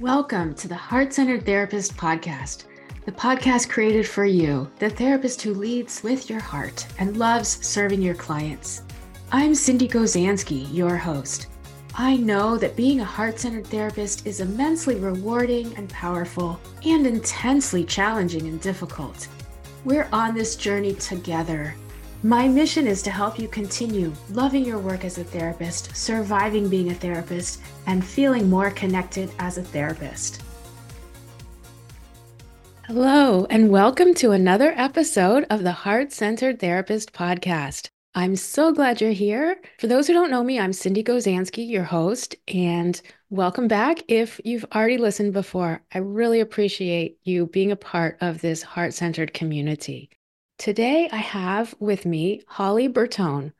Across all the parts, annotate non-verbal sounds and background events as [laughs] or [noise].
Welcome to the Heart Centered Therapist Podcast, the podcast created for you, the therapist who leads with your heart and loves serving your clients. I'm Cindy Gozansky, your host. I know that being a heart centered therapist is immensely rewarding and powerful and intensely challenging and difficult. We're on this journey together. My mission is to help you continue loving your work as a therapist, surviving being a therapist, and feeling more connected as a therapist. Hello, and welcome to another episode of the Heart Centered Therapist Podcast. I'm so glad you're here. For those who don't know me, I'm Cindy Gozansky, your host, and welcome back. If you've already listened before, I really appreciate you being a part of this heart centered community. Today, I have with me Holly Bertone.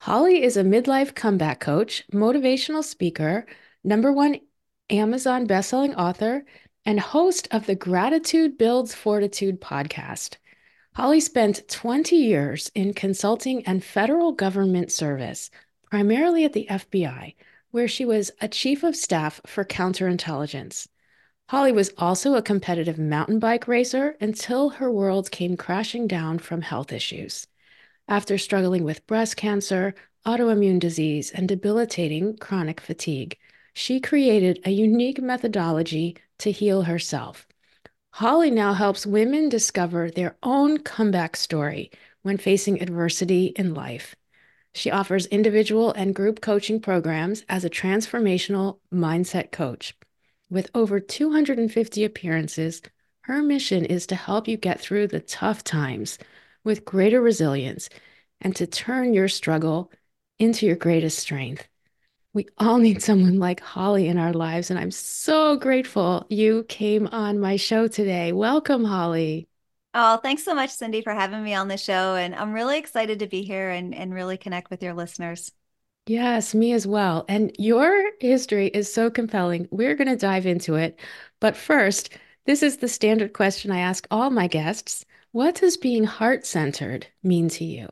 Holly is a midlife comeback coach, motivational speaker, number one Amazon bestselling author, and host of the Gratitude Builds Fortitude podcast. Holly spent 20 years in consulting and federal government service, primarily at the FBI, where she was a chief of staff for counterintelligence. Holly was also a competitive mountain bike racer until her world came crashing down from health issues. After struggling with breast cancer, autoimmune disease, and debilitating chronic fatigue, she created a unique methodology to heal herself. Holly now helps women discover their own comeback story when facing adversity in life. She offers individual and group coaching programs as a transformational mindset coach. With over 250 appearances, her mission is to help you get through the tough times with greater resilience and to turn your struggle into your greatest strength. We all need someone like Holly in our lives. And I'm so grateful you came on my show today. Welcome, Holly. Oh, thanks so much, Cindy, for having me on the show. And I'm really excited to be here and, and really connect with your listeners. Yes, me as well. And your history is so compelling. We're going to dive into it. But first, this is the standard question I ask all my guests What does being heart centered mean to you?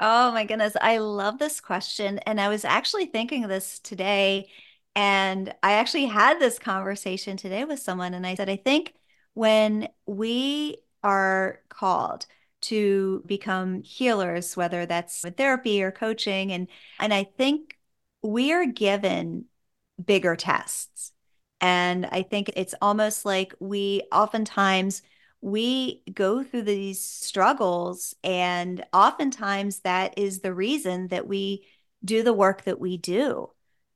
Oh my goodness. I love this question. And I was actually thinking this today. And I actually had this conversation today with someone. And I said, I think when we are called to become healers, whether that's with therapy or coaching, and, and I think we are given bigger tests. And I think it's almost like we oftentimes we go through these struggles and oftentimes that is the reason that we do the work that we do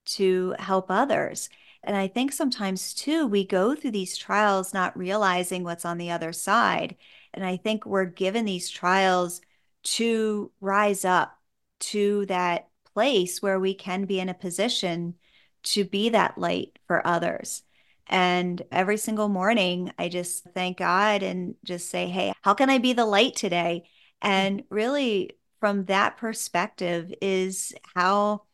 to help others. And i think sometimes too we go through these trials not realizing what's on the other side and i think we're given these trials to rise up to that place where we can be in a position to be that light for others and every single morning, I just thank God and just say, Hey, how can I be the light today? And really, from that perspective, is how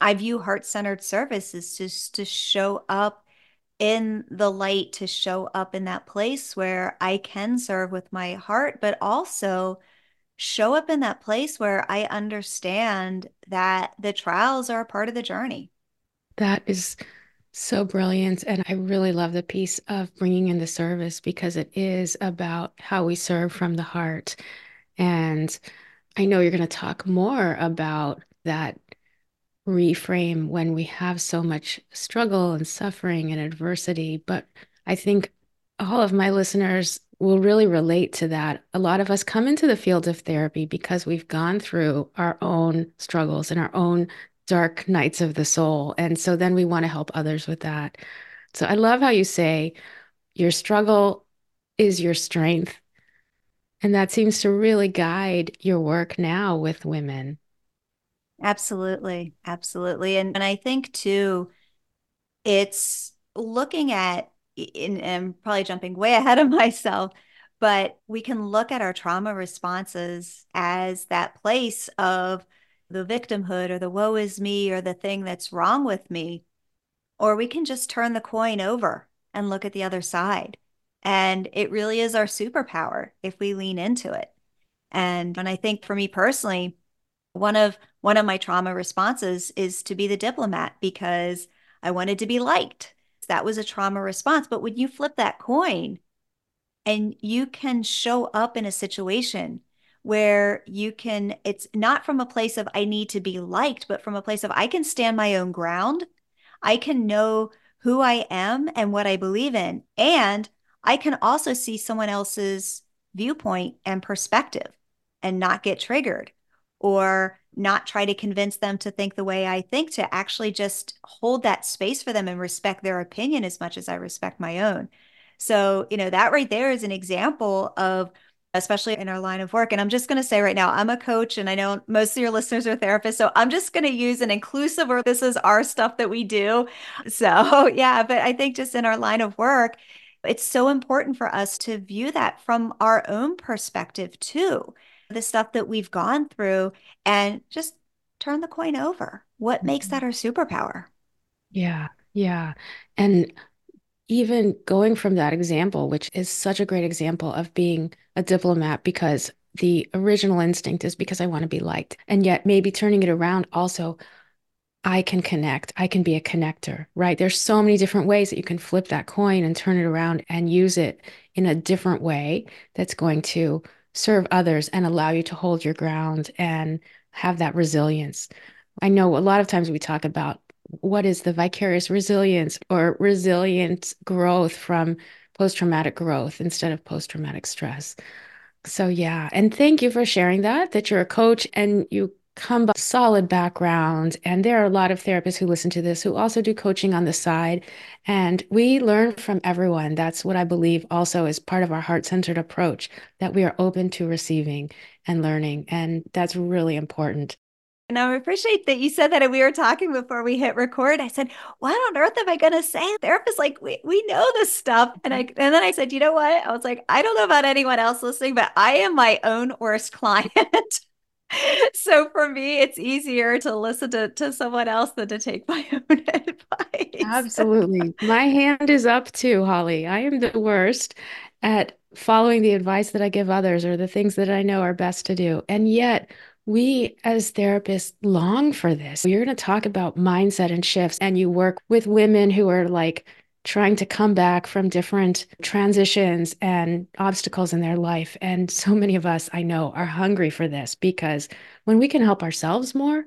I view heart centered service is just to show up in the light, to show up in that place where I can serve with my heart, but also show up in that place where I understand that the trials are a part of the journey. That is so brilliant. And I really love the piece of bringing in the service because it is about how we serve from the heart. And I know you're going to talk more about that reframe when we have so much struggle and suffering and adversity. But I think all of my listeners will really relate to that. A lot of us come into the field of therapy because we've gone through our own struggles and our own dark nights of the soul. And so then we want to help others with that. So I love how you say your struggle is your strength. And that seems to really guide your work now with women. Absolutely. Absolutely. And, and I think too, it's looking at, and I'm probably jumping way [laughs] ahead of myself, but we can look at our trauma responses as that place of the victimhood or the woe is me or the thing that's wrong with me. Or we can just turn the coin over and look at the other side. And it really is our superpower if we lean into it. And and I think for me personally, one of one of my trauma responses is to be the diplomat because I wanted to be liked. that was a trauma response. But when you flip that coin and you can show up in a situation where you can, it's not from a place of I need to be liked, but from a place of I can stand my own ground. I can know who I am and what I believe in. And I can also see someone else's viewpoint and perspective and not get triggered or not try to convince them to think the way I think, to actually just hold that space for them and respect their opinion as much as I respect my own. So, you know, that right there is an example of, especially in our line of work. And I'm just going to say right now, I'm a coach and I know most of your [laughs] listeners are therapists. So I'm just going to use an inclusive or this is our stuff that we do. So, [laughs] yeah, but I think just in our line of work, it's so important for us to view that from our own perspective too the stuff that we've gone through and just turn the coin over. What makes mm-hmm. that our superpower? Yeah, yeah. And even going from that example, which is such a great example of being a diplomat because the original instinct is because I want to be liked. And yet maybe turning it around also, I can connect. I can be a connector, right? There's so many different ways that you can flip that coin and turn it around and use it in a different way that's going to serve others and allow you to hold your ground and have that resilience. I know a lot of times we talk about what is the vicarious resilience or resilient growth from post traumatic growth instead of post traumatic stress. So, yeah. And thank you for sharing that, that you're a coach and you come by solid background. And there are a lot of therapists who listen to this who also do coaching on the side. And we learn from everyone. That's what I believe also is part of our heart centered approach that we are open to receiving and learning. And that's really important. And I appreciate that you said that. And we were talking before we hit record. I said, What on earth am I going to say? Therapist, like, we, we know this stuff. And I, and then I said, You know what? I was like, I don't know about anyone else listening, but I am my own worst [laughs] client. [laughs] so for me, it's easier to listen to, to someone else than to take my [laughs] own advice. Absolutely. My hand is up too, Holly. I am the worst at following the advice that I give others or the things that I know are best to do. And yet, we as therapists long for this. You're going to talk about mindset and shifts, and you work with women who are like trying to come back from different transitions and obstacles in their life. And so many of us, I know, are hungry for this because when we can help ourselves more,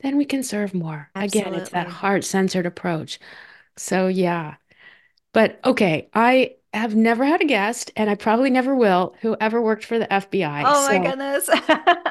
then we can serve more. Absolutely. Again, it's that heart centered approach. So, yeah. But okay, I have never had a guest, and I probably never will, who ever worked for the FBI. Oh my goodness.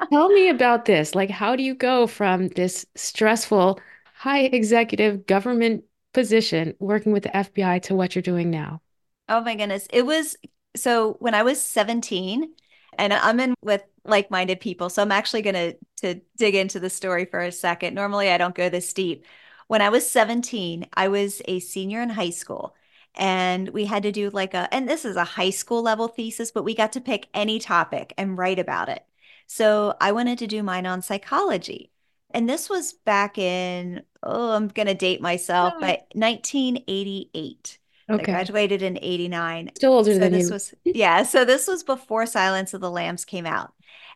[laughs] tell me about this. Like, how do you go from this stressful, high executive government position working with the FBI to what you're doing now? Oh my goodness. It was so when I was 17 and I'm in with like-minded people. So I'm actually going to to dig into the story for a second. Normally I don't go this deep. When I was 17, I was a senior in high school and we had to do like a and this is a high school level thesis, but we got to pick any topic and write about it. So I wanted to do mine on psychology. And this was back in, oh, I'm going to date myself, but 1988. Okay. I graduated in 89. Still older so than this you. was yeah, so this was before Silence of the Lambs came out.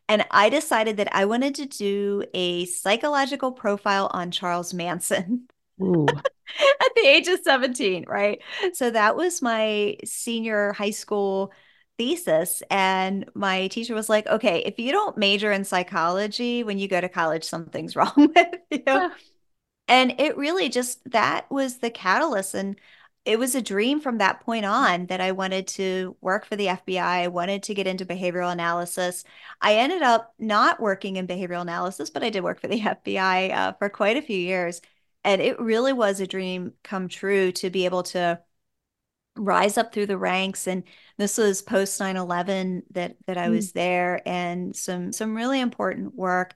And I decided that I wanted to do a psychological profile on Charles Manson. [laughs] At the age of 17, right? So that was my senior high school thesis and my teacher was like okay if you don't major in psychology when you go to college something's [laughs] wrong with you yeah. and it really just that was the catalyst and it was a dream from that point on that I wanted to work for the FBI. I wanted to get into behavioral analysis. I ended up not working in behavioral analysis, but I did work for the [laughs] FBI uh, for quite a few years. And it really was a dream come true to be able to rise up through the ranks and this was post 9-11 that that I was mm. there and some some really important work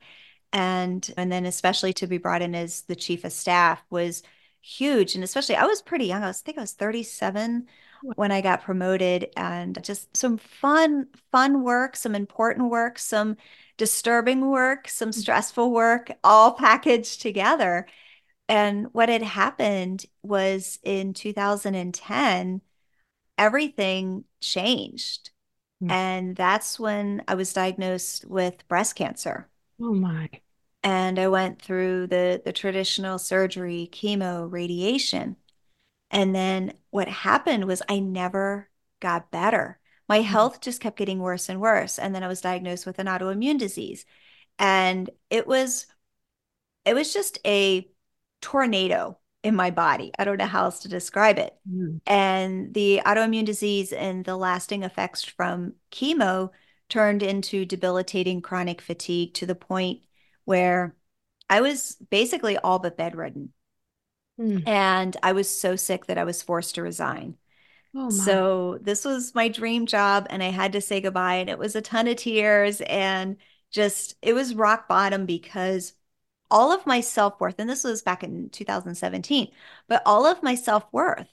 and and then especially to be brought in as the chief of staff was huge and especially I was pretty young I was I think I was 37 when I got promoted and just some fun fun work some important work some disturbing work some mm. stressful work all [laughs] packaged together and what had happened was in 2010 everything changed. Mm. And that's when I was diagnosed with breast cancer. Oh my. And I went through the the traditional surgery, chemo, radiation. And then what happened was I never got better. My Mm-hmm. health just kept getting worse and worse. And then I was diagnosed with an autoimmune disease. And it was it was just a tornado in my body. I don't know how else to describe it. Mm. And the autoimmune disease and the lasting effects from chemo turned into debilitating chronic fatigue to the point where I was basically all but bedridden. Mm. And I was so sick that I was forced to resign. Oh. So this was my dream job, and I had to say goodbye. And it was a ton of tears and just, it was rock bottom because all of my self worth, and this was back in 2017, but all of my self worth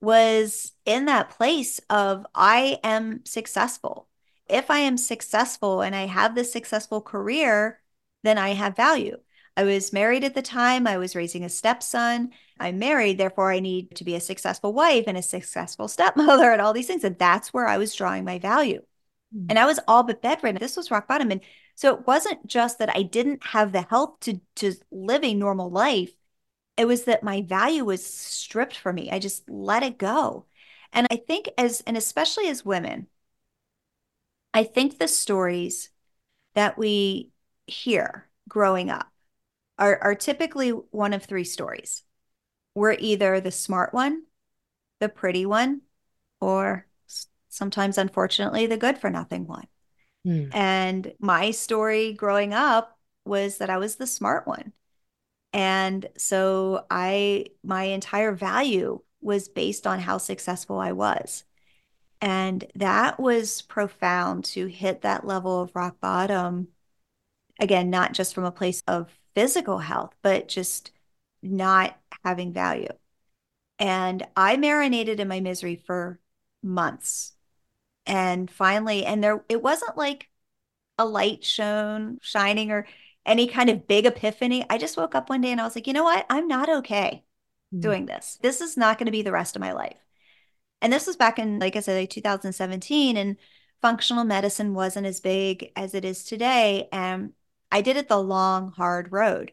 was in that place of I am successful. If I am successful and I have this successful career, then I have value. I was married at the time. I was raising a stepson. I'm married, therefore, I need to be a successful wife and a successful stepmother [laughs] and all these things. And that's where I was drawing my value. Mm. And I was all but bedridden. This was rock bottom. And so it wasn't just that I didn't have the health to, to live a normal life, it was that my value was stripped from me. I just let it go. And I think, as, and especially as women, I think the stories that we hear growing up are, are typically one of three stories. We're either the smart one, the pretty one, or sometimes, unfortunately, the good for nothing one. Mm. And my story growing up was that I was the smart one. And so I, my entire value was based on how successful I was. And that was profound to hit that level of rock bottom. Again, not just from a place of physical health, but just not having value. And I marinated in my misery for months. And finally, and there, it wasn't like a light shone, shining, or any kind of big epiphany. I just woke up one day and I was like, you know what? I'm not okay Mm. doing this. This is not going to be the rest of my life. And this was back in, like I said, like 2017, and functional medicine wasn't as big as it is today. And I did it the long, hard road.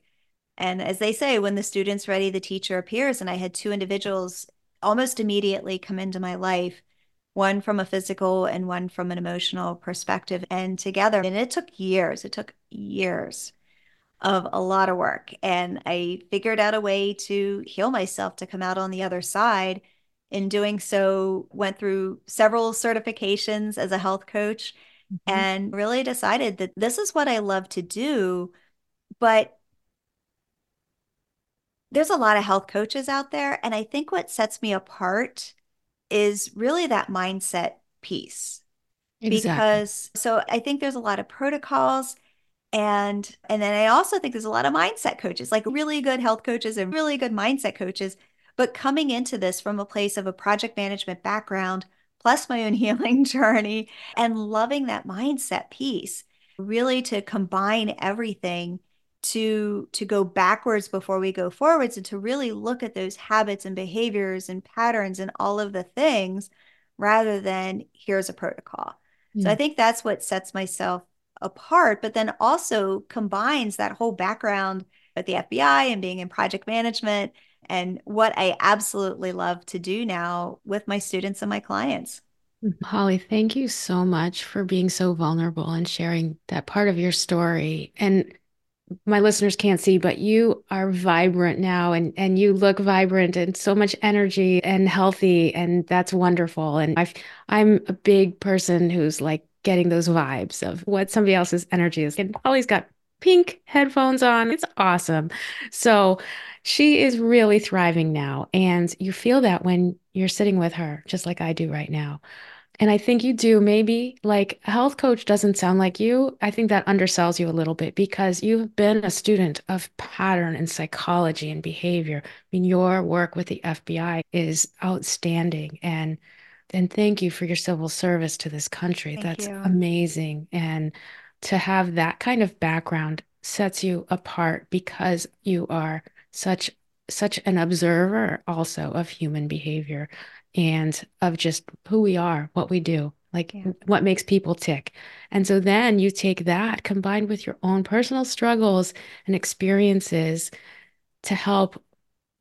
And as they say, when the student's ready, the teacher appears. And I had two individuals almost immediately come into my life, one from a physical and one from an emotional perspective, and together. And it took years, it took years of a lot of work. And I figured out a way to heal myself to come out on the other side. In doing so, went through several certifications as a health coach Mhm. and really decided that this is what I love to do. But there's a lot of health coaches out there. And I think what sets me apart is really that mindset piece. Exactly. Because so I think there's a lot of protocols and and then I also think there's a lot of mindset coaches, like really good health coaches and really good mindset coaches. But coming into this from a place of a project management background, plus my own [laughs] healing journey, and loving that mindset piece, really to combine everything to to go backwards before we go forwards and to really look at those habits and behaviors and patterns and all of the things rather than here's a protocol. So I think that's what sets myself apart, but then also combines that whole background at the FBI and being in project management and what I absolutely love to do now with my students and my clients. Holly, thank you so much for being so vulnerable and sharing that part of your story. And my listeners can't see, but you are vibrant now and and you look vibrant and so much energy and healthy and that's wonderful. And I I'm a big person who's like getting those vibes of what somebody else's energy is. And Holly's got pink headphones on. It's awesome. So she is really thriving now. And you feel that when you're sitting with her, just like I do right now. And I think you do maybe like a health coach doesn't sound like you. I think that undersells you a little bit because you've been a student of pattern and psychology and behavior. I mean, your work with the FBI is outstanding. And and thank you for your civil service to this country. Thank That's you. amazing. And to have that kind of background sets you apart because you are such such an observer also of human behavior and of just who we are, what we do, like Yeah. what makes people tick. And so then you take that combined with your own personal struggles and experiences to help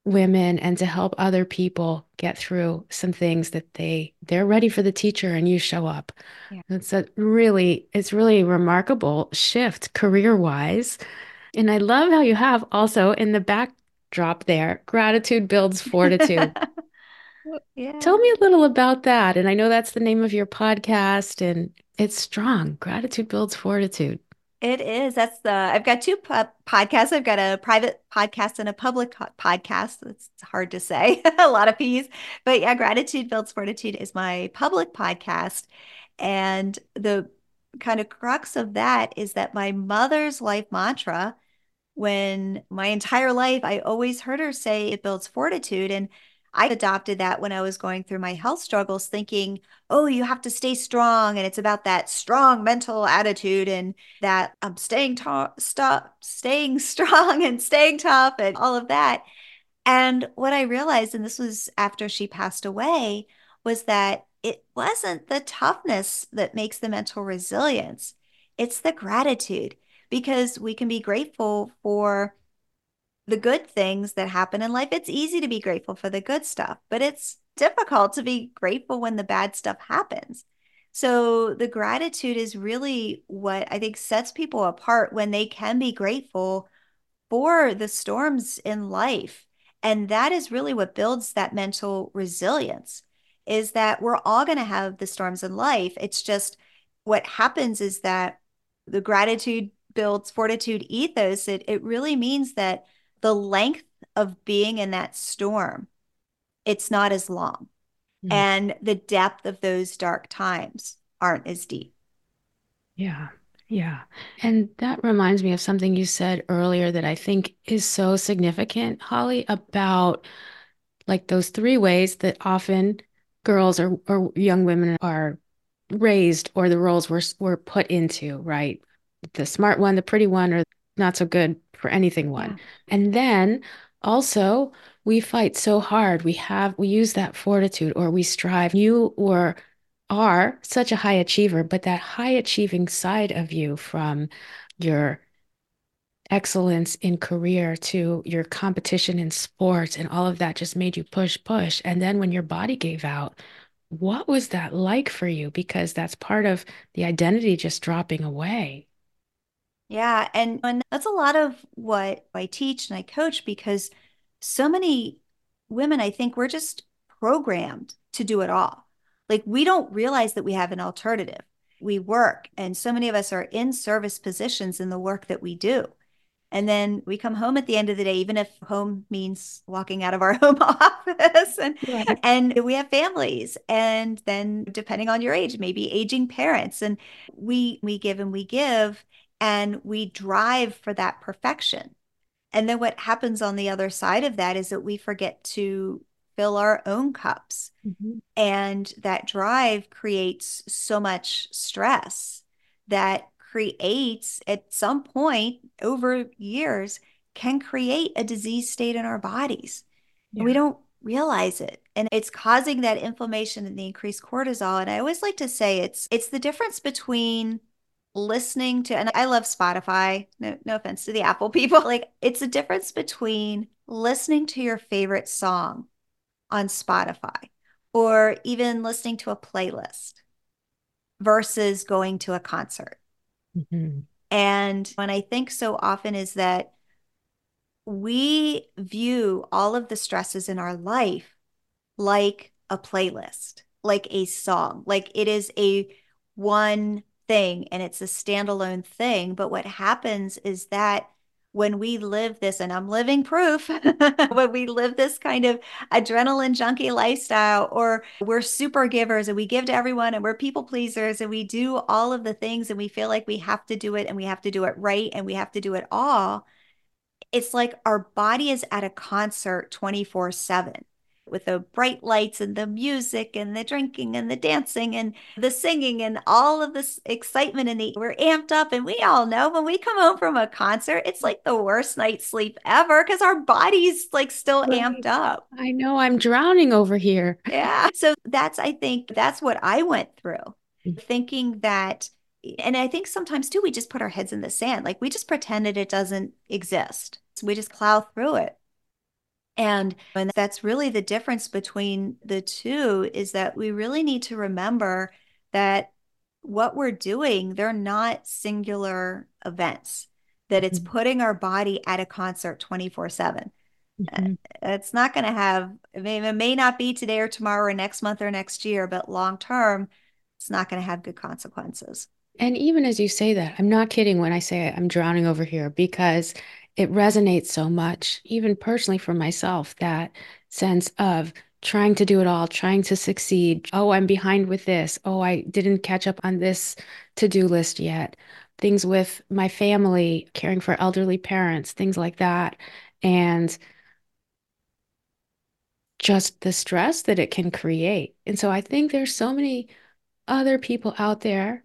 women and to help other people get through some things that they they're ready for the teacher and you show up. Yeah. It's a really it's really remarkable shift career wise. And I love how you have also in the backdrop there, gratitude builds fortitude. [laughs] yeah. Tell me a little about that. And I know that's the name of your podcast and it's strong. Gratitude builds fortitude. It is. That's the. I've got two po- podcasts. I've got a private podcast and a public podcast. It's hard to say. [laughs] a lot of P's, but yeah, gratitude builds fortitude is my public podcast, and the kind of crux of that is that my mother's life mantra. When my entire life, I always heard her say it builds fortitude, and I adopted that when I was going through my health struggles, thinking, oh, you have to stay strong. And it's about that strong mental attitude and that I'm staying tough, staying [laughs] strong and staying tough and all of that. And what I realized, and this was after she passed away, was that it wasn't the toughness that makes the mental resilience, it's the gratitude because we can be grateful for the good things that happen in life. It's easy to be grateful for the good stuff, but it's difficult to be grateful when the bad stuff happens. So the gratitude is really what I think sets people apart when they can be grateful for the storms in life. And that is really what builds that mental resilience is that we're all going to have the storms in life. It's just what happens is that the gratitude builds fortitude ethos. It, it really means that the length of being in that storm, it's not as long. Mm. And the depth of those dark times aren't as deep. Yeah. Yeah. And that reminds me of something you said earlier that I think is so significant, Holly, about like those three ways that often girls or, or young women are raised or the roles were were put into, right? The smart one, the pretty one, or not so good for anything one. Yeah. And then also we fight so hard. We have we use that fortitude or we strive. You or are such a high achiever, but that high achieving side of you from your excellence in career to your competition in sports and all of that just made you push, push. And then when your body gave out, what was that like for you? Because that's part of the identity just dropping away. Yeah. And, and that's a lot of what I teach and I coach because so many women, I think we're just programmed to do it all. Like we don't realize that we have an alternative. We work, and so many of us are in service positions in the work that we do. And then we come home at the end of the day, even if home means walking out of our [laughs] home office and, right. and we have families. And then depending on your age, maybe aging parents. And we we give and we give and we drive for that perfection. And then what happens on the other side of that is that we forget to fill our own cups. Mm-hmm. And that drive creates so much stress that creates at some point over years can create a disease state in our bodies. Yeah. And we don't realize it and it's causing that inflammation and the increased cortisol and i always like to say it's it's the difference between listening to, and I love Spotify, no, no offense to the Apple people, [laughs] like it's a difference between listening to your favorite song on Spotify or even listening to a playlist versus going to a concert. Mm-hmm. And what I think so often is that we view all of the stresses in our life like a playlist, like a song, like it is a one thing and it's a standalone thing. But what happens is that when we live this, and I'm living proof, [laughs] when we live this kind of adrenaline junkie lifestyle, or we're super givers and we give to everyone and we're people pleasers and we do all of the things and we feel like we have to do it and we have to do it right and we have to do it all, it's like our body is at a concert 24 7 with the bright lights and the music and the drinking and the dancing and the singing and all of this excitement and the we're amped up and we all know when we come home from a concert it's like the worst night's sleep ever because our body's like still right. amped up. I know i'm drowning over here. Yeah. So that's i think that's what i went through mm-hmm. thinking that and i think sometimes too we just put our heads in the sand like we just pretend that it doesn't exist. So we just plow through it And, and that's really the difference between the two is that we really need to remember that what we're doing, they're not singular events, that it's mm-hmm. putting our body at a concert 24 7. Mm-hmm. It's not going to have, I mean, it may not be today or tomorrow or next month or next year, but long term, it's not going to have good consequences. And even as you say that, I'm not kidding when I say I'm drowning over here because it resonates so much, even personally for myself, that sense of trying to do it all, trying to succeed. Oh, I'm behind with this. Oh, I didn't catch up on this to do list yet. Things with my family, caring for elderly parents, things like that. And just the stress that it can create. And so I think there's so many other people out there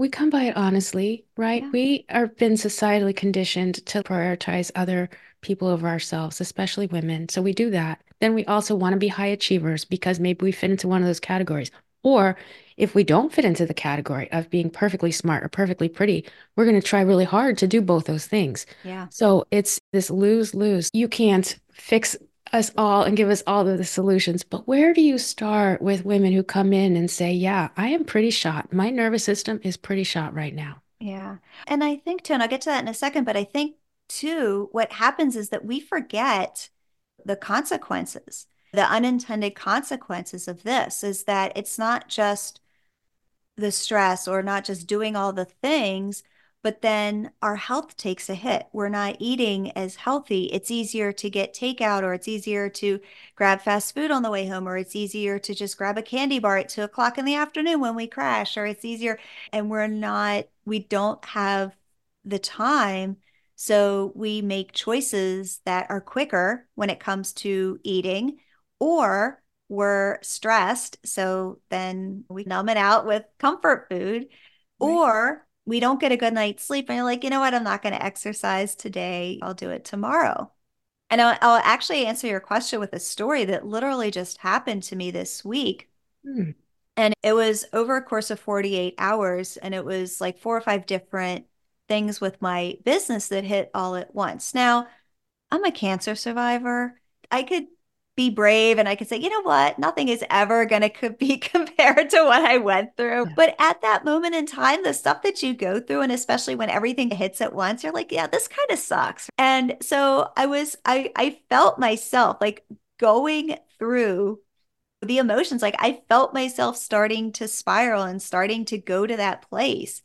we come by it honestly, right? Yeah. We are been societally conditioned to prioritize other people over ourselves, especially women. So we do that. Then we also want to be high achievers because maybe we fit into one of those categories. Or if we don't fit into the category of being perfectly smart or perfectly pretty, we're going to try really hard to do both those things. Yeah. So it's this lose lose. You can't fix us all and give us all of the solutions. But where do you start with women who come in and say, Yeah, I am pretty shot. My nervous system is pretty shot right now? Yeah. And I think, too, and I'll get to that in a second, but I think, too, what happens is that we forget the consequences, the unintended consequences of this is that it's not just the stress or not just doing all the things, but then our health takes a hit. We're not eating as healthy. It's easier to get takeout, or it's easier to grab fast food on the way home, or it's easier to just grab a candy bar at two o'clock in the afternoon when we crash, or it's easier. And we're not, we don't have the time. So we make choices that are quicker when it comes to eating, or we're stressed. So then we numb it out with comfort food, right. or we don't get a good night's sleep and you're like, you know what, I'm not going to exercise today. I'll do it tomorrow. And I'll, I'll, actually answer your question with a story that literally just happened to me this week. Hmm. And it was over a course of 48 hours. And it was like four or five different things with my business that hit all at once. Now, I'm a cancer survivor. I could be brave and I could say, you know what, nothing is ever going to [laughs] be compared to what I went through. But at that moment in time, the stuff that you go through, and especially when everything hits at once, you're like, yeah, this kind of sucks. And so I was, I, I felt myself like going through the emotions. Like I felt myself starting to spiral and starting to go to that place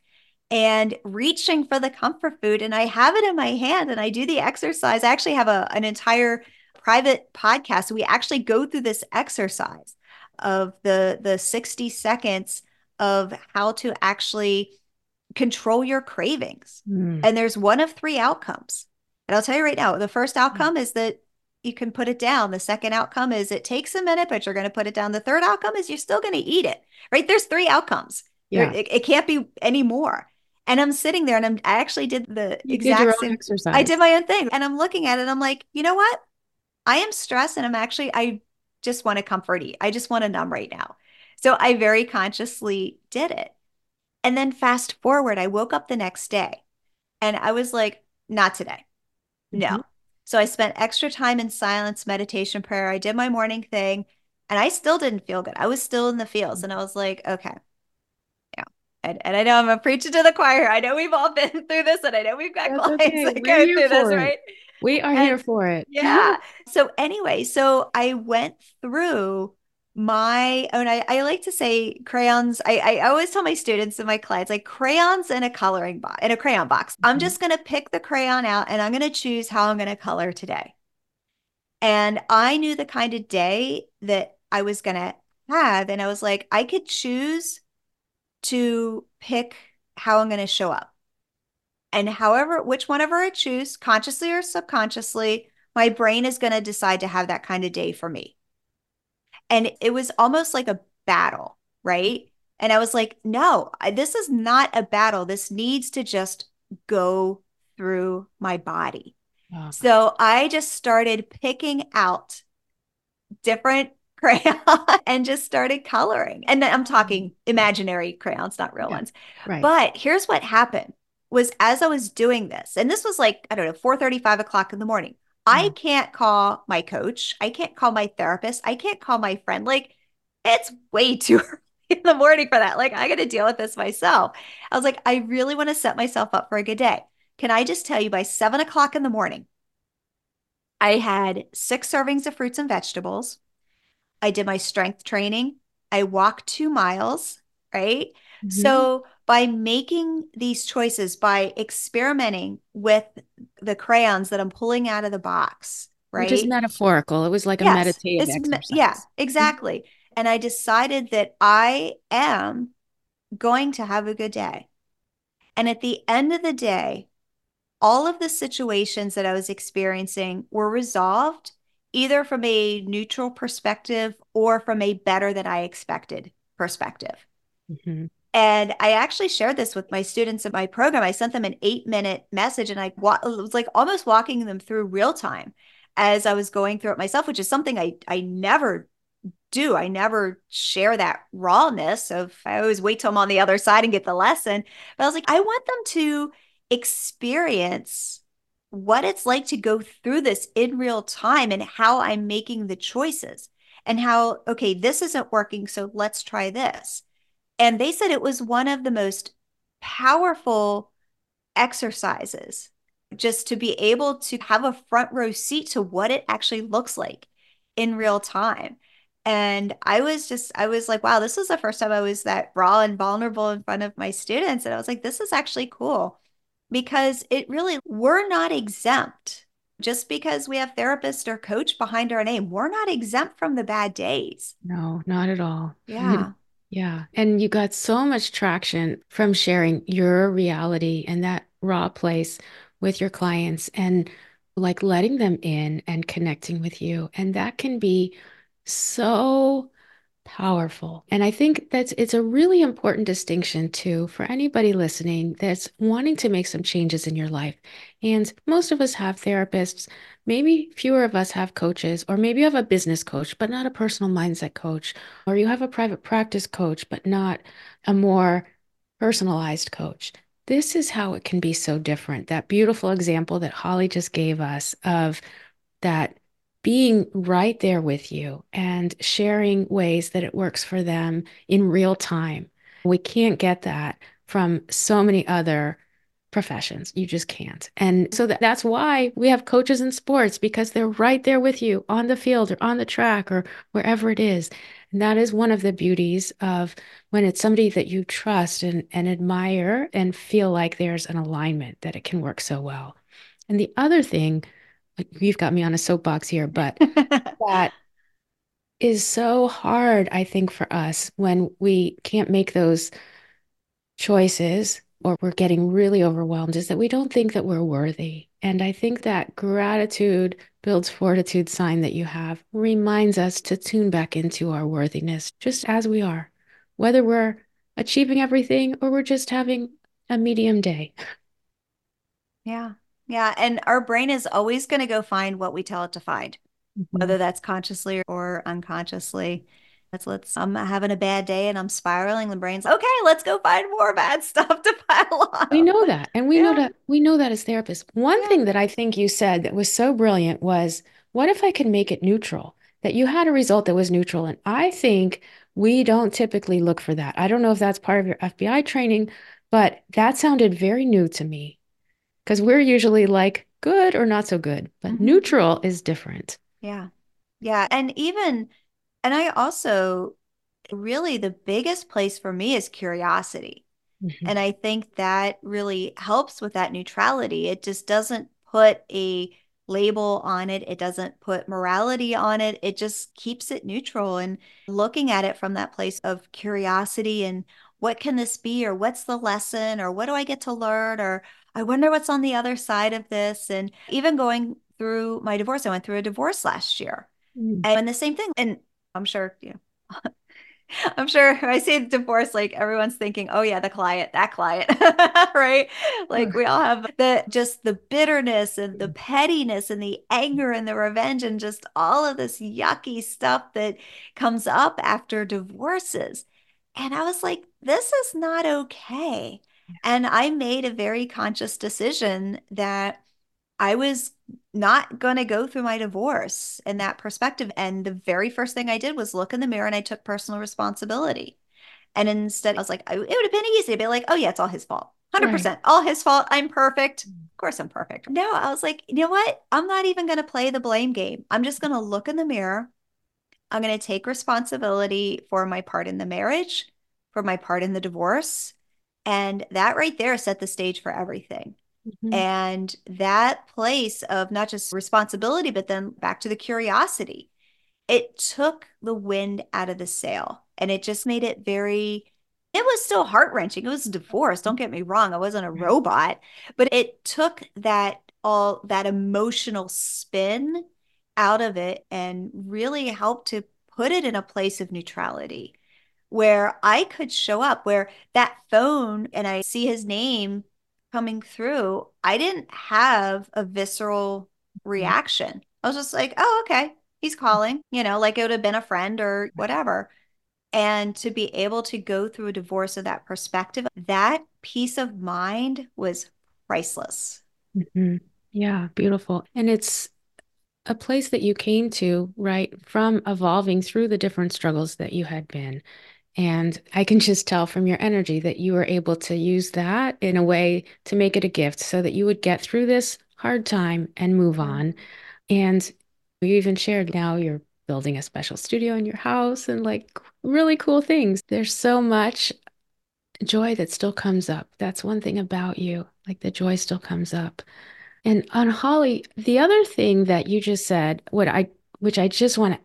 and reaching for the comfort food. And I have it in my hand and I do the exercise. I actually have a, an entire private podcast, we actually go through this exercise of the the 60 seconds of how to actually control your cravings. Mm. And there's one of three outcomes. And I'll tell you right now, the first outcome mm. is that you can put it down. The second outcome is it takes a minute, but you're going to put it down. The third outcome is you're still going to eat it. Right? There's three outcomes. Yeah. It, it, can't be any more. And I'm sitting there and I'm I actually did the you exact same exercise. I did my own thing. And I'm looking at it. I'm like, you know what? I am stressed and I'm actually, I just want to comfort eat. I just want to numb right now. So I very consciously did it. And then fast forward, I woke up the next day and I was like, not today. No. Mm-hmm. So I spent extra time in silence, meditation, prayer. I did my morning thing and I still didn't feel good. I was still in the fields and I was like, okay. Yeah. And, and I know I'm a preacher to the choir. I know we've all [laughs] been through this and I know we've got That's clients okay. that go through this, it. right? We are and, here for it. Yeah. so anyway, so I went through my own I, I like to say crayons I, I always tell my students and my clients like crayons in a coloring box in a crayon box mm-hmm. i'm just going to pick the crayon out and i'm going to choose how i'm going to color today and i knew the kind of day that i was going to have and i was like i could choose to pick how i'm going to show up and however, which whenever I choose, consciously or subconsciously, my brain is going to decide to have that kind of day for me. And it was almost like a battle, right? And I was like, no, this is not a battle. This needs to just go through my body. Oh. So I just started picking out different [laughs] crayons and just started coloring. And I'm talking mm. imaginary crayons, not real yeah, ones. Right. But here's what happened was as I was doing this, and this was like, I don't know, 4 35 o'clock in the morning, I mm-hmm. can't call my coach. I can't call my therapist. I can't call my friend. Like, it's way [laughs] too early in the morning for that. Like, I got to deal with this myself. I was like, I really want to set myself up for a good day. Can I just tell you by seven o'clock in the morning, I had six servings of fruits and vegetables. I did my strength training. I walked two miles, right? Mm-hmm. So, by making these choices, by experimenting with the crayons that I'm pulling out of the box, right? Which is metaphorical. It was like yes, a meditative exercise. Yeah, exactly. Mm-hmm. And I decided that I am going to have a good day. And at the end of the day, all of the situations that I was experiencing were resolved either from a neutral perspective or from a better than I expected perspective. Mm-hmm. And I actually shared this with my students in my program. I sent them an eight minute message and I wa- was like almost walking them through real time as I was going through it myself, which is something I, I never do. I never share that rawness of, I always wait till I'm on the other side and get the lesson. But I was like, I want them to experience what it's like to go through this in real time and how I'm making the choices and how, okay, this isn't working. So let's try this. And they said it was one of the most powerful exercises just to be able to have a front row seat to what it actually looks like in real time. And I was just, I was like, wow, this was the first time I was that raw and vulnerable in front of my students. And I was like, this is actually cool because it really, we're not exempt. Just because we have therapist or coach behind our name, we're not exempt from the bad days. No, not at all. Yeah. Yeah. And you got so much traction from sharing your reality and that raw place with your clients and like letting them in and connecting with you. And that can be so powerful. And I think that's it's a really important distinction too for anybody listening that's wanting to make some changes in your life. And most of us have therapists, maybe fewer of us have coaches, or maybe you have a business coach, but not a personal mindset coach, or you have a private practice coach, but not a more personalized coach. This is how it can be so different. That beautiful example that Holly just gave us of that being right there with you and sharing ways that it works for them in real time. We can't get that from so many other professions. You just can't. And so that, that's why we have coaches in sports because they're right there with you on the field or on the track or wherever it is. And that is one of the beauties of when it's somebody that you trust and, and admire and feel like there's an alignment that it can work so well. And the other thing you've got me on a soapbox here, but [laughs] that is so hard, I think, for us when we can't make those choices or we're getting really overwhelmed is that we don't think that we're worthy. And I think that gratitude builds fortitude sign that you have reminds us to tune back into our worthiness just as we are, whether we're achieving everything or we're just having a medium day. Yeah. Yeah. And our brain is always going to go find what we tell it to find, mm-hmm. whether that's consciously or unconsciously. Let's, let's, I'm having a bad day and I'm spiraling. The brain's okay, let's go find more bad [laughs] stuff to pile on. We know that. And we yeah. know that we know that as therapists. One yeah. thing that I think you said that was so brilliant was what if I could make it neutral? That you had a result that was neutral. And I think we don't typically look for that. I don't know if that's part of your FBI training, but that sounded very new to me because we're usually like good or not so good, but mm-hmm. neutral is different. Yeah. Yeah. And even, and I also really the biggest place for me is curiosity. Mm-hmm. And I think that really helps with that neutrality. It just doesn't put a label on it, it doesn't put morality on it. It just keeps it neutral and looking at it from that place of curiosity and what can this be or what's the lesson or what do I get to learn or I wonder what's on the other side of this. And even going through my divorce, I went through a divorce last year. Mm. And the same thing. And I'm sure, you know, [laughs] I'm sure I say divorce, like everyone's thinking, oh yeah, the client, that client, [laughs] right? Like we all have the just the bitterness and the pettiness and the anger and the revenge and just all of this yucky stuff that comes up after divorces. And I was like, this is not okay. And I made a very conscious decision that I was not going to go through my divorce in that perspective. And the very first thing I did was look in the mirror and I took personal responsibility. And instead, I was like, it would have been easy to be like, oh, yeah, it's all his fault. 100% right. all his fault. I'm perfect. Mm. Of course, I'm perfect. No, I was like, you know what? I'm not even going to play the blame game. I'm just going to look in the mirror. I'm going to take responsibility for my part in the marriage, for my part in the divorce. And that right there set the stage for everything. Mm-hmm. And that place of not just responsibility, but then back to the curiosity, it took the wind out of the sail and it just made it very, it was still heart wrenching. It was a divorce. Don't get me wrong. I wasn't a robot, but it took that all that emotional spin out of it and really helped to put it in a place of neutrality where I could show up, where that phone and I see his name coming through, I didn't have a visceral mm-hmm. reaction. I was just like, oh, okay, he's calling, you know, like it would have been a friend or whatever. And to be able to go through a divorce of that perspective, that peace of mind was priceless. Mm-hmm. Yeah, beautiful. And it's a place that you came to, right, from evolving through the different struggles that you had been. And I can just tell from your energy that you were able to use that in a way to make it a gift so that you would get through this hard time and move mm-hmm. on. And you even shared now you're building a special studio in your house and like really cool things. There's so much joy that still comes up. That's one thing about you. Like the joy still comes up. And on Holly, the other thing that you just said, what I which I just want to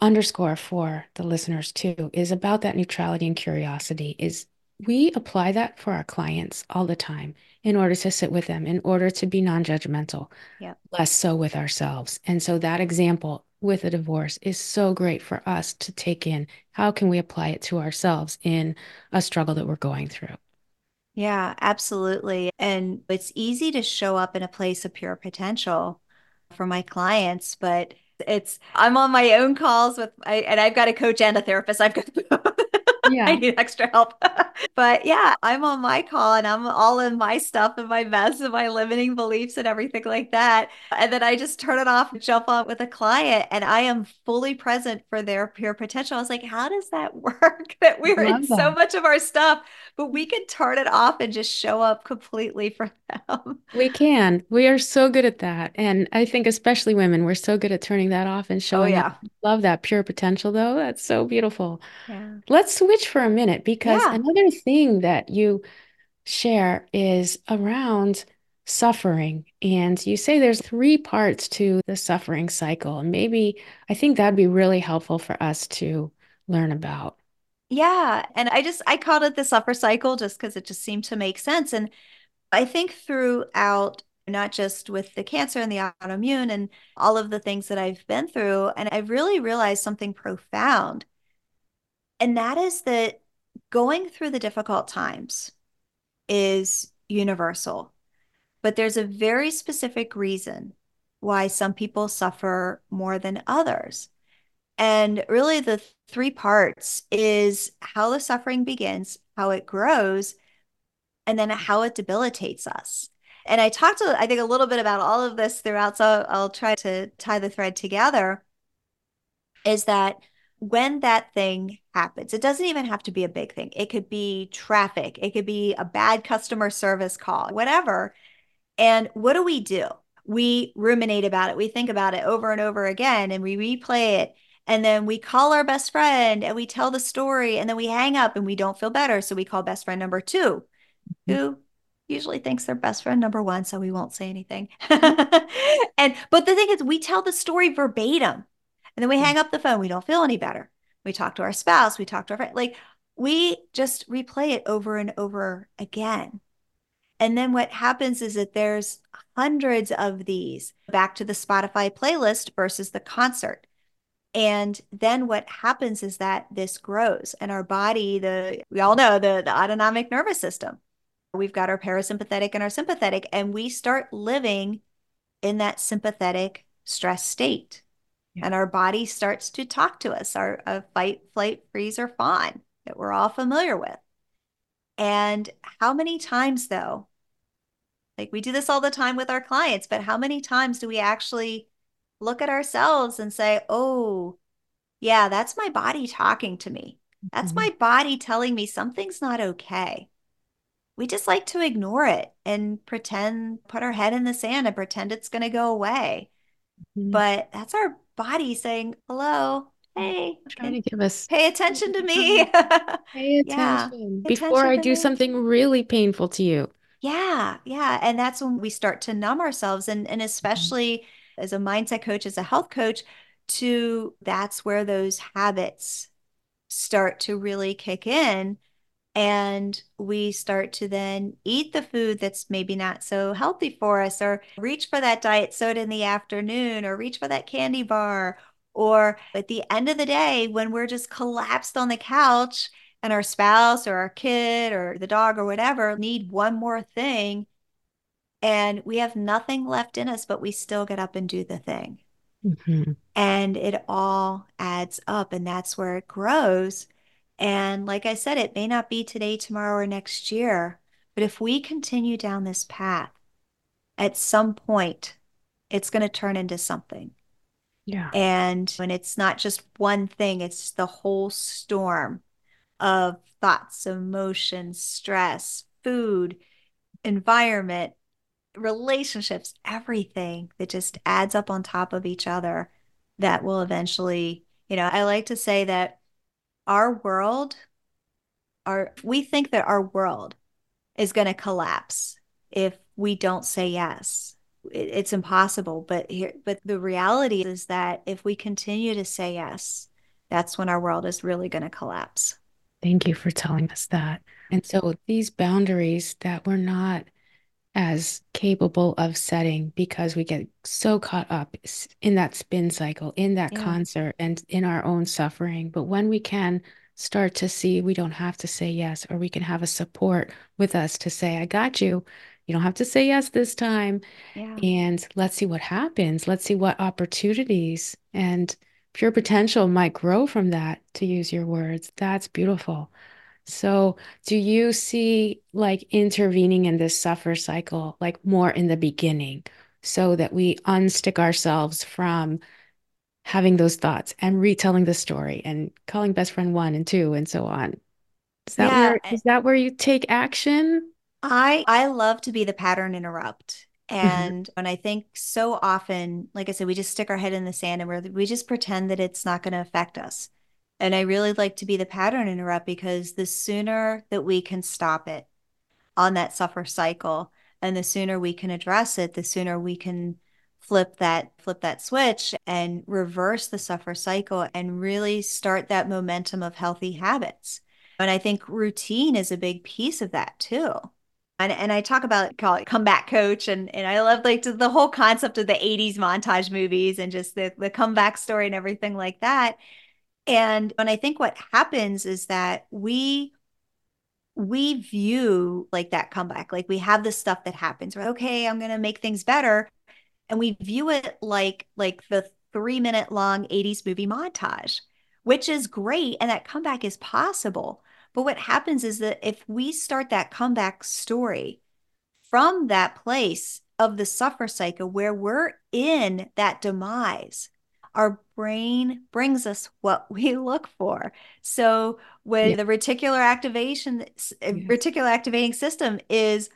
underscore for the listeners too is about that neutrality and curiosity is we apply that for our clients all the time in order to sit with them in order to be non-judgmental yep. less so with ourselves. And so that example with a divorce is so great for us to take in. How can we apply it to ourselves in a struggle that we're going through? Yeah absolutely. And it's easy to show up in a place of pure potential for my clients but it's I'm on my own calls with I, and I've got a coach and a therapist. I've got [laughs] [laughs] yeah. I need extra help. [laughs] but yeah, I'm on my call and I'm all in my stuff and my mess and my limiting beliefs and everything like that. And then I just turn it off and jump on with a client and I am fully present for their pure potential. I was like, how does that [laughs] work? that we're in that. so much of our stuff, but we can turn it off and just show up completely for them. We can. We are so good at that. And I think especially women, we're so good at turning that off and oh, showing oh, yeah. Up. Love that pure potential though. That's so beautiful. Yeah. Let's switch for a minute because yeah. another thing that you share is around suffering. And you say there's three parts to the suffering cycle. And maybe I think that'd be really helpful for us to learn about. Yeah. And I just, I called it the suffer cycle just because it just seemed to make sense. And I think throughout not just with the cancer and the autoimmune and all of the things that I've been through. And I've really realized something profound. And that is that going through the difficult times is universal, but there's a very specific reason why some people suffer more than others. And really, the three parts is how the suffering begins, how it grows, and then how it debilitates us. And I talked, to, I think, a little bit about all of this throughout. So I'll try to tie the thread together. Is that when that thing happens, it doesn't even have to be a big thing. It could be traffic, it could be a bad customer service call, whatever. And what do we do? We ruminate about it, we think about it over and over again, and we replay it. And then we call our best friend and we tell the story, and then we hang up and we don't feel better. So we call best friend number 2 mm-hmm. who usually thinks they're best friend number one, so we won't say anything. [laughs] and but the thing is, we tell the story verbatim, and then we hang up the phone. We don't feel any better. We talk to our spouse. We talk to our friend. Like we just replay it over and over again. And then what happens is that there's hundreds of these back to the Spotify playlist versus the concert. And then what happens is that this grows and our body, the we all know the, the autonomic nervous system We've got our parasympathetic and our sympathetic, and we start living in that sympathetic stress state. Yeah. And our body starts to talk to us, our, our fight, flight, freeze, or fawn that we're all familiar with. And how many times, though, Like we do this all the time with our clients, but how many times do we actually look at ourselves and say, oh, yeah, that's my body talking to me. That's Mhm. my body telling me something's not okay. We just like to ignore it and pretend, put our head in the sand and pretend it's going to go away. Mhm. But that's our body saying, hello, hey, Trying to give us pay attention to me. [laughs] pay [laughs] yeah, attention pay before attention I do me. something really painful to you. Yeah, yeah. And that's when we start to numb ourselves. And, and mm-hmm. especially as a mindset coach, as a health coach, to that's where those habits start to really kick in. And we start to then eat the food that's maybe not so healthy for us, or reach for that diet soda in the afternoon, or reach for that candy bar. Or at the end of the day, when we're just collapsed on the couch and our spouse or our kid or the dog or whatever need one more thing, and we have nothing left in us, but we still get up and do the thing. Mhm. And it all adds up, and that's where it grows. And like I said, it may not be today, tomorrow, or next year, but if we continue down this path, at some point, it's going to turn into something. Yeah. And when it's not just one thing, it's the whole storm of thoughts, emotions, stress, food, environment, relationships, everything that just adds up on top of each other that will eventually, you know, I like to say that our world, our we think that our world is going to collapse if we don't say yes. It, it's impossible, but here, but the reality is that if we continue to say yes, that's when our world is really going to collapse. Thank you for telling us that. And so these boundaries that we're not as capable of setting because we get so caught up in that spin cycle, in that Yeah. concert, and in our own suffering. But when we can start to see we don't have to say yes, or we can have a support with us to say, I got you. You don't have to say yes this time. Yeah. And let's see what happens. Let's see what opportunities and pure potential might grow from that, to use your words. That's beautiful. So, do you see like intervening in this suffer cycle like more in the beginning so that we unstick ourselves from having those thoughts and retelling the story and calling best friend one and two and so on? Is that Yeah. where eh is that where you take action? I I love to be the pattern interrupt. [laughs] And And I think so often, like I said, we just stick our head in the sand and we're, we just pretend that it's not going to affect us. And I really like to be the pattern interrupt because the sooner that we can stop it on that suffer cycle and the sooner we can address it, the sooner we can flip that flip that switch and reverse the suffer cycle and really start that momentum of healthy habits. And I think routine is a big piece of that too. And, and I talk about call it comeback coach and and I love like the whole concept of the 80s montage movies and just the the comeback story and everything like that. And when I think what happens is that we we view like that comeback like we have the stuff that happens. Right okay i'm to make things better. And we view it like like the 3 minute long 80s movie montage which is great and that comeback is possible. But what happens is that if we start that comeback story from that place of the suffer cycle where we're in that demise our brain brings us what we [laughs] look for. So when Yeah. the reticular activation, eh, Yes. reticular activating system is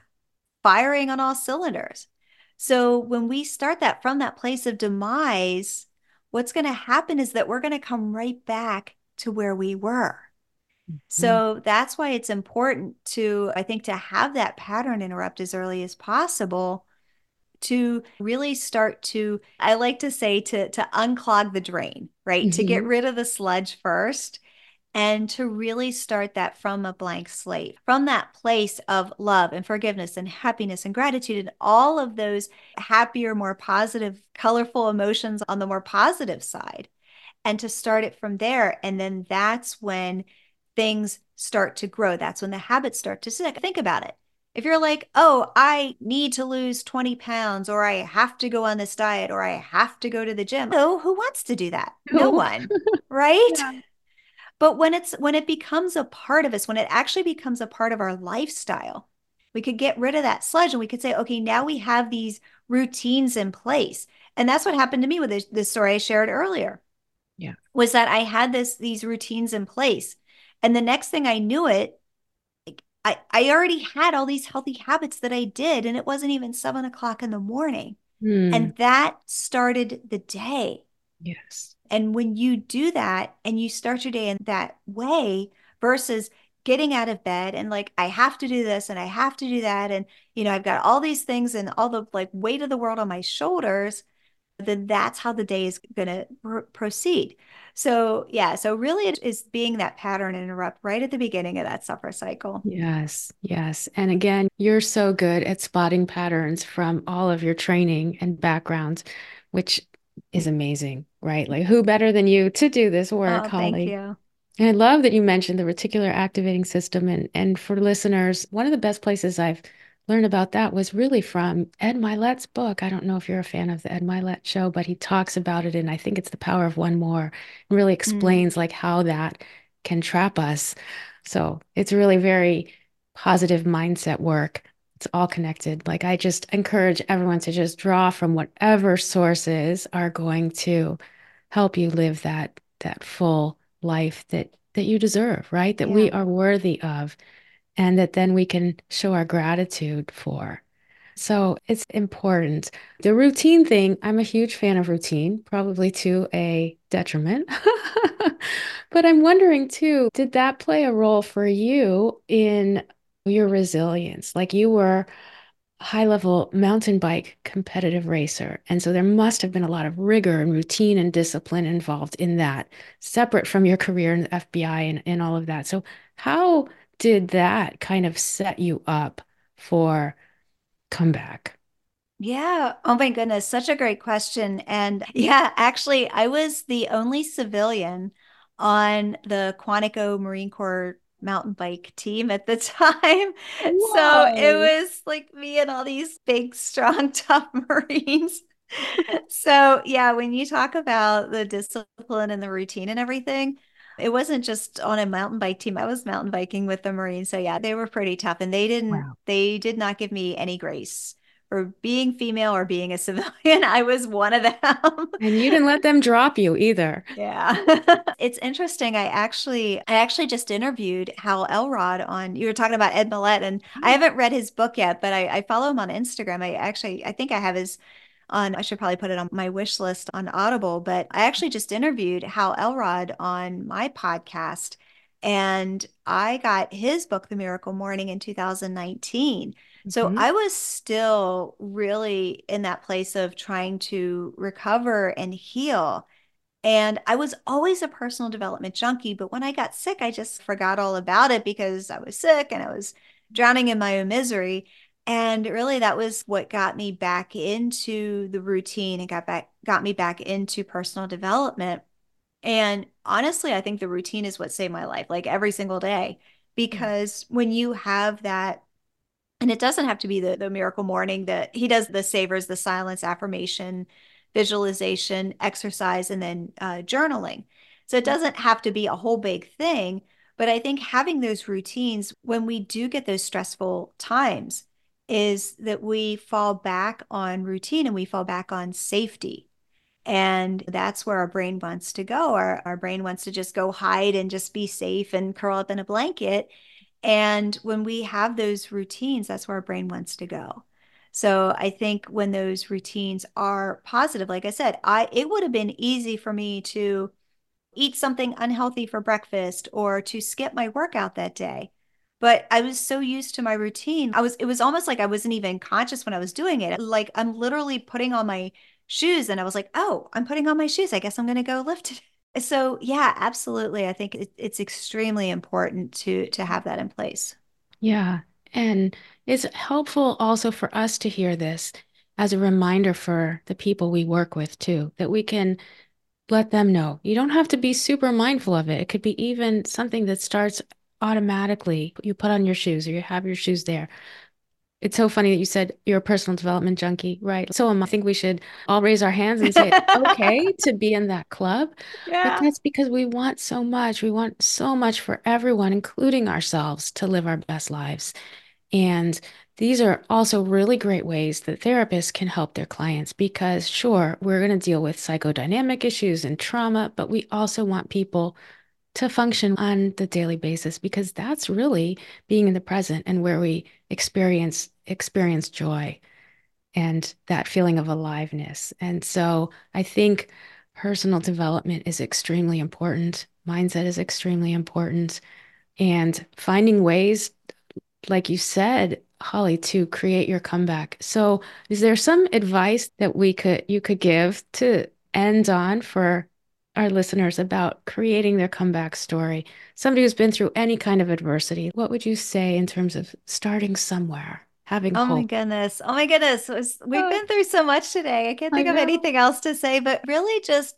firing on all cylinders. So when we start that from that place of demise, what's going to happen is that we're going to come right back to where we were. So mm-hmm. that's why it's important to, I think, to have that pattern interrupt as early as possible to really start to, I like to say to to unclog the drain, right? To get Mhm. rid of the sludge first and to really start that from a blank slate, from that place of love and forgiveness and happiness and gratitude and all of those happier, more positive, colorful emotions on the more positive side. And to start it from there. And then that's when things start to grow. That's when the habits start to stick. Think about it. If you're like, oh, I need to lose 20 pounds, or I have to go on this diet, or I have to go to the gym. No, who wants to do that? No No. one, right? Yeah. But when it's when it becomes a part of us, when it actually becomes a part of our lifestyle, we could get rid of that sludge and we could say, okay, now we have these routines in place. And that's what happened to me with the, story I shared earlier. Yeah. Was that I had this these routines in place. And the next thing I knew it, I, I already had all these healthy habits that I did, and it wasn't even seven o'clock in the morning. Mm. And that started the day. Yes. And when you do that and you start your day in that way versus getting out of bed and like, I have to do this and I have to do that. And, you know, I've got all these things and all the like weight of the world on my shoulders, then that's how the day is going to pr- proceed. So, yeah, so really it is being that pattern interrupt right at the beginning of that suffer cycle. Yes, yes. And again, you're so good at spotting patterns from all of your training and backgrounds, which is amazing, right? Like, who better than you to do this work, oh, Holly? Thank you. And I love that you mentioned the reticular activating system. And, and for listeners, one of the best places I've learned about that was really from Ed Mylett's book. I don't know if you're a fan of the Ed Mylett show, but he talks about it. And I think it's The Power of One More and really mm. explains mm. like how that can trap us. So it's really very positive mindset work. It's all connected. Like I just encourage everyone to just draw from whatever sources are going to help you live that that full life that that you deserve, right? That yeah. we are worthy of and that then we can show our gratitude for. So it's important. The routine thing, I'm a huge fan of routine, probably to a detriment. [laughs] but I'm wondering too, did that play a role for you in your resilience? Like you were high level mountain bike competitive racer. And so there must have been a lot of rigor and routine and discipline involved in that, separate from your career in the FBI and, and all of that. So, how did that kind of set you up for comeback? Yeah. Oh my goodness. Such a great question. And [laughs] yeah, actually, I was the only civilian on the Quantico Marine Corps mountain bike team at the [laughs] time. Whoa. So it was like me and all these big, strong, [laughs] tough Marines. so yeah, when you talk about the discipline and the routine and everything, it wasn't just on a mountain bike team. I was mountain biking with the Marines. So yeah, they were pretty tough and they didn't wow. they did not give me any grace for being female or being a [laughs] civilian. I was one of them. and you didn't let them drop you either. Yeah. [laughs] it's interesting. I actually I actually just interviewed Hal Elrod on you were talking about Ed Mylett and I mm. haven't read his book yet, but I, I follow him on Instagram. I actually I think I have his on I should probably put it on my wish list on Audible, but I actually just interviewed Hal Elrod on my podcast and I got his book The Miracle Morning in 2019 so mm-hmm. I was still really in that place of trying to recover and heal. And I was always a personal development junkie, but when I got sick, I just forgot all about it because I was sick and I was drowning in my own misery. And really that was what got me back into the routine and got back got me back into personal development. And honestly, I think the routine is what saved my life like every single day because mm-hmm. when you have that and it doesn't have to be the, the miracle morning that he does the savers the silence affirmation visualization exercise and then uh, journaling so it doesn't have to be a whole big thing but i think having those routines when we do get those stressful times is that we fall back on routine and we fall back on safety and that's where our brain wants to go our, our brain wants to just go hide and just be safe and curl up in a blanket and when we have those routines, that's where our brain wants to go. So I think when those routines are positive, like I said, I it would have been easy for me to eat something unhealthy for breakfast or to skip my workout that day. But I was so used to my routine. I was it was almost like I wasn't even conscious when I was doing it. Like I'm literally putting on my shoes and I was like, "Oh, I'm putting on my shoes. I guess I'm going to go lift today." [laughs] So yeah, absolutely. I think it, it's extremely important to to have that in place. Yeah. And it's helpful also for us to hear this as a reminder for the people we work with too, that we can let them know. You don't have to be super mindful of it. It could be even something that starts automatically. You put on your shoes or you have your shoes there. It's so funny that you said you're a personal development junkie, right? So I think we should all raise our hands and say, [laughs] okay, to be in that club. Yeah. But that's because we want so much. We want so much for everyone, including ourselves, to live our best lives. And these are also really great ways that therapists can help their clients because, sure, we're going to deal with psychodynamic issues and trauma, but we also want people to function on the daily basis because that's really being in the present and where we experience experience joy and that feeling of aliveness. And so I think personal development is extremely important. Mindset is extremely important. And finding ways, like you said, Holly, to create your comeback. So is there some advice that we could you could give to end on for our listeners about creating their comeback story? Somebody who's been through any kind of adversity, what would you say in terms of starting somewhere? having oh hope. my goodness. Oh my goodness. We've oh, been through so much today. I can't think I of anything else to say but really just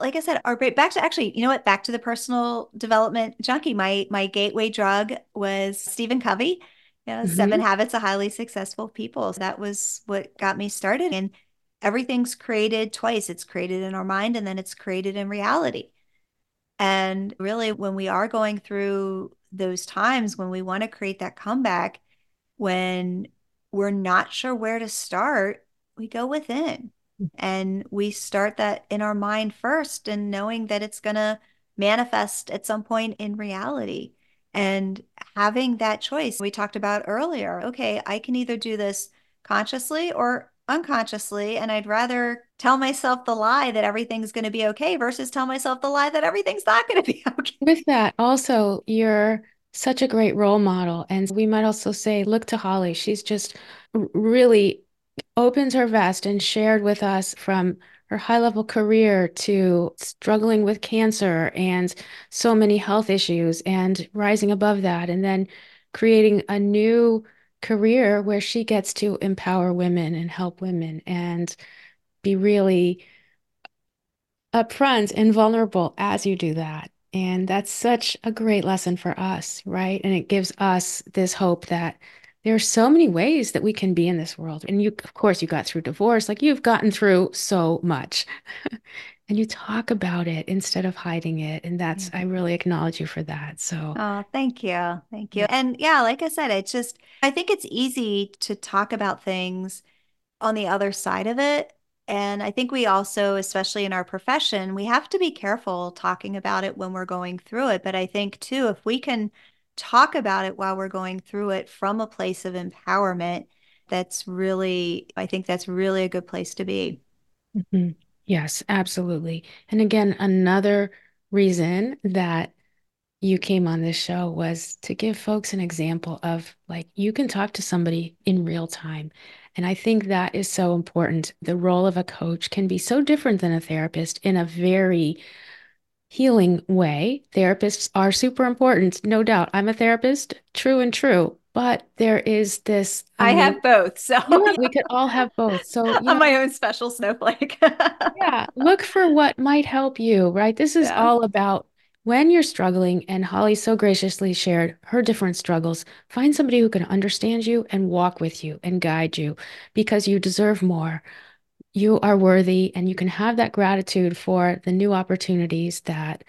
like i said our back to actually you know what? Back to the personal development. Junkie my my gateway drug was stephen covey. You know, mm-hmm. seven habits of highly successful people. So that was what got me started. And everything's created twice. It's created in our mind and then it's created in reality. And really when we are going through those times when we want to create that comeback when we're not sure where to start, we go within. Mm. and we start that in our mind first and knowing that it's going to manifest at some point in reality. And having that choice we talked about earlier okay i can either do this consciously or unconsciously and i'd rather tell myself the lie that everything's going to be okay versus tell myself the lie that everything's not going to be [laughs] okay with that also you're such a great role model. And we might also say, look to Holly. She's just really opens her vest and shared with us from her high level career to struggling with cancer and so many health issues and rising above that. And then creating a new career where she gets to empower women and help women and be really upfront and vulnerable as you do that. And that's such a great lesson for us, right? And it gives us this hope that there are so many ways that we can be in this world. And you, of course, you got through divorce, like you've gotten through so much. [laughs] and you talk about it instead of hiding it. And that's, I really acknowledge you for that. So, oh, thank you. Thank you. And yeah, like I said, it's just, I think it's easy to talk about things on the other side of it and I think we also, especially in our profession, we have to be careful talking about it when we're going through it. But I think too, if we can talk about it while we're going through it from a place of empowerment, that's really, I think that's really a good place to be. Mm-hmm. Yes, absolutely. And again, another reason that you came on this show was to give folks an example of like you can talk to somebody in real time. And I think that is so important. The role of a coach can be so different than a therapist in a very healing way. Therapists are super important, no doubt. I'm a therapist, true and true. But there is this. I, mean, have both. So yeah, we could all have [laughs] both. So I'm know, my own special snowflake. [laughs] yeah. Look for what might help you, right? This is yeah. all about when you're struggling, and Holly so graciously shared her different struggles, find somebody who can understand you and walk with you and guide you because you deserve more. You are worthy, and you can have that gratitude for the new opportunities that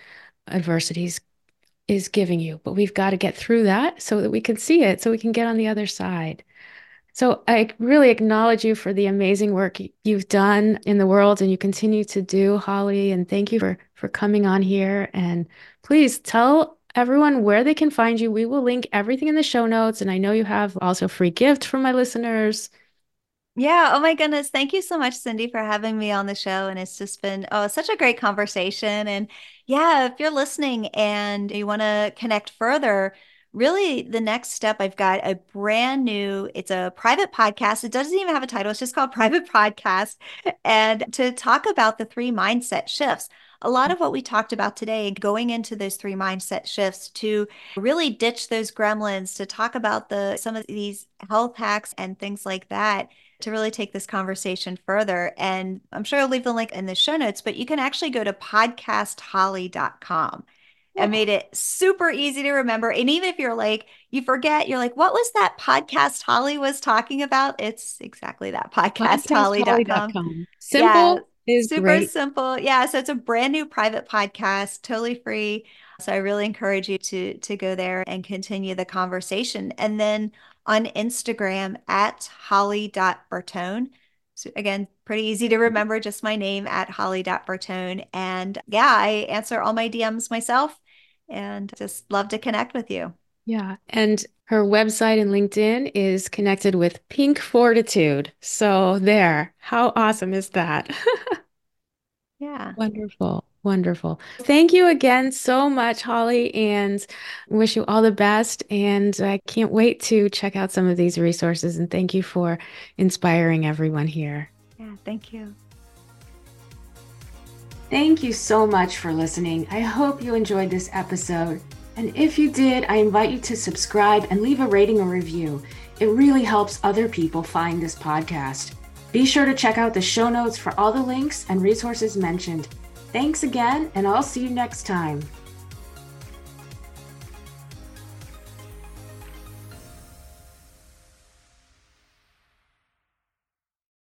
adversities is giving you. But we've got to get through that so that we can see it, so we can get on the other side. So I really acknowledge you for the amazing work you've done in the world and you continue to do, Holly. And thank you for for coming on here. And please tell everyone where they can find you. We will link everything in the show notes. And I know you have also free gift for my listeners. Yeah. Oh my goodness. Thank you so much, Cindy, for having me on the show. And it's just been oh such a great conversation. And yeah, if you're listening and you want to connect further, really the next step i've got a brand new it's a private podcast it doesn't even have a title it's just called [laughs] private podcast and to talk about the three mindset shifts a lot of what we talked about today going into those three mindset shifts to really ditch those gremlins to talk about the some of these health hacks and things like that to really take this conversation further and i'm sure i'll leave the link in the show notes but you can actually go to podcastholly.com and made it super easy to remember. And even if you're like, you forget, you're like, what was that podcast Holly was talking about? It's exactly that podcast, podcastholly.com. Holly.com. Simple yeah, is super great. simple. Yeah. So it's a brand new private podcast, totally free. So I really encourage you to to go there and continue the conversation. And then on Instagram at holly.bertone. So again, pretty easy to mm-hmm. remember, just my name at holly.bertone. And yeah, I answer all my DMs myself and just love to connect with you. Yeah. And her website and LinkedIn is connected with Pink Fortitude. So there, how awesome is that? [laughs] yeah. Wonderful. Wonderful. Thank you again so much, Holly, and wish you all the best. And I can't wait to check out some of these resources. And thank you for inspiring everyone here. Yeah, thank you. Thank you so much for listening. I hope you enjoyed this episode. And if you did, I invite you to subscribe and leave a rating or review. It really helps other people find this podcast. Be sure to check out the show notes for all the links and resources mentioned. Thanks again, and I'll see you next time.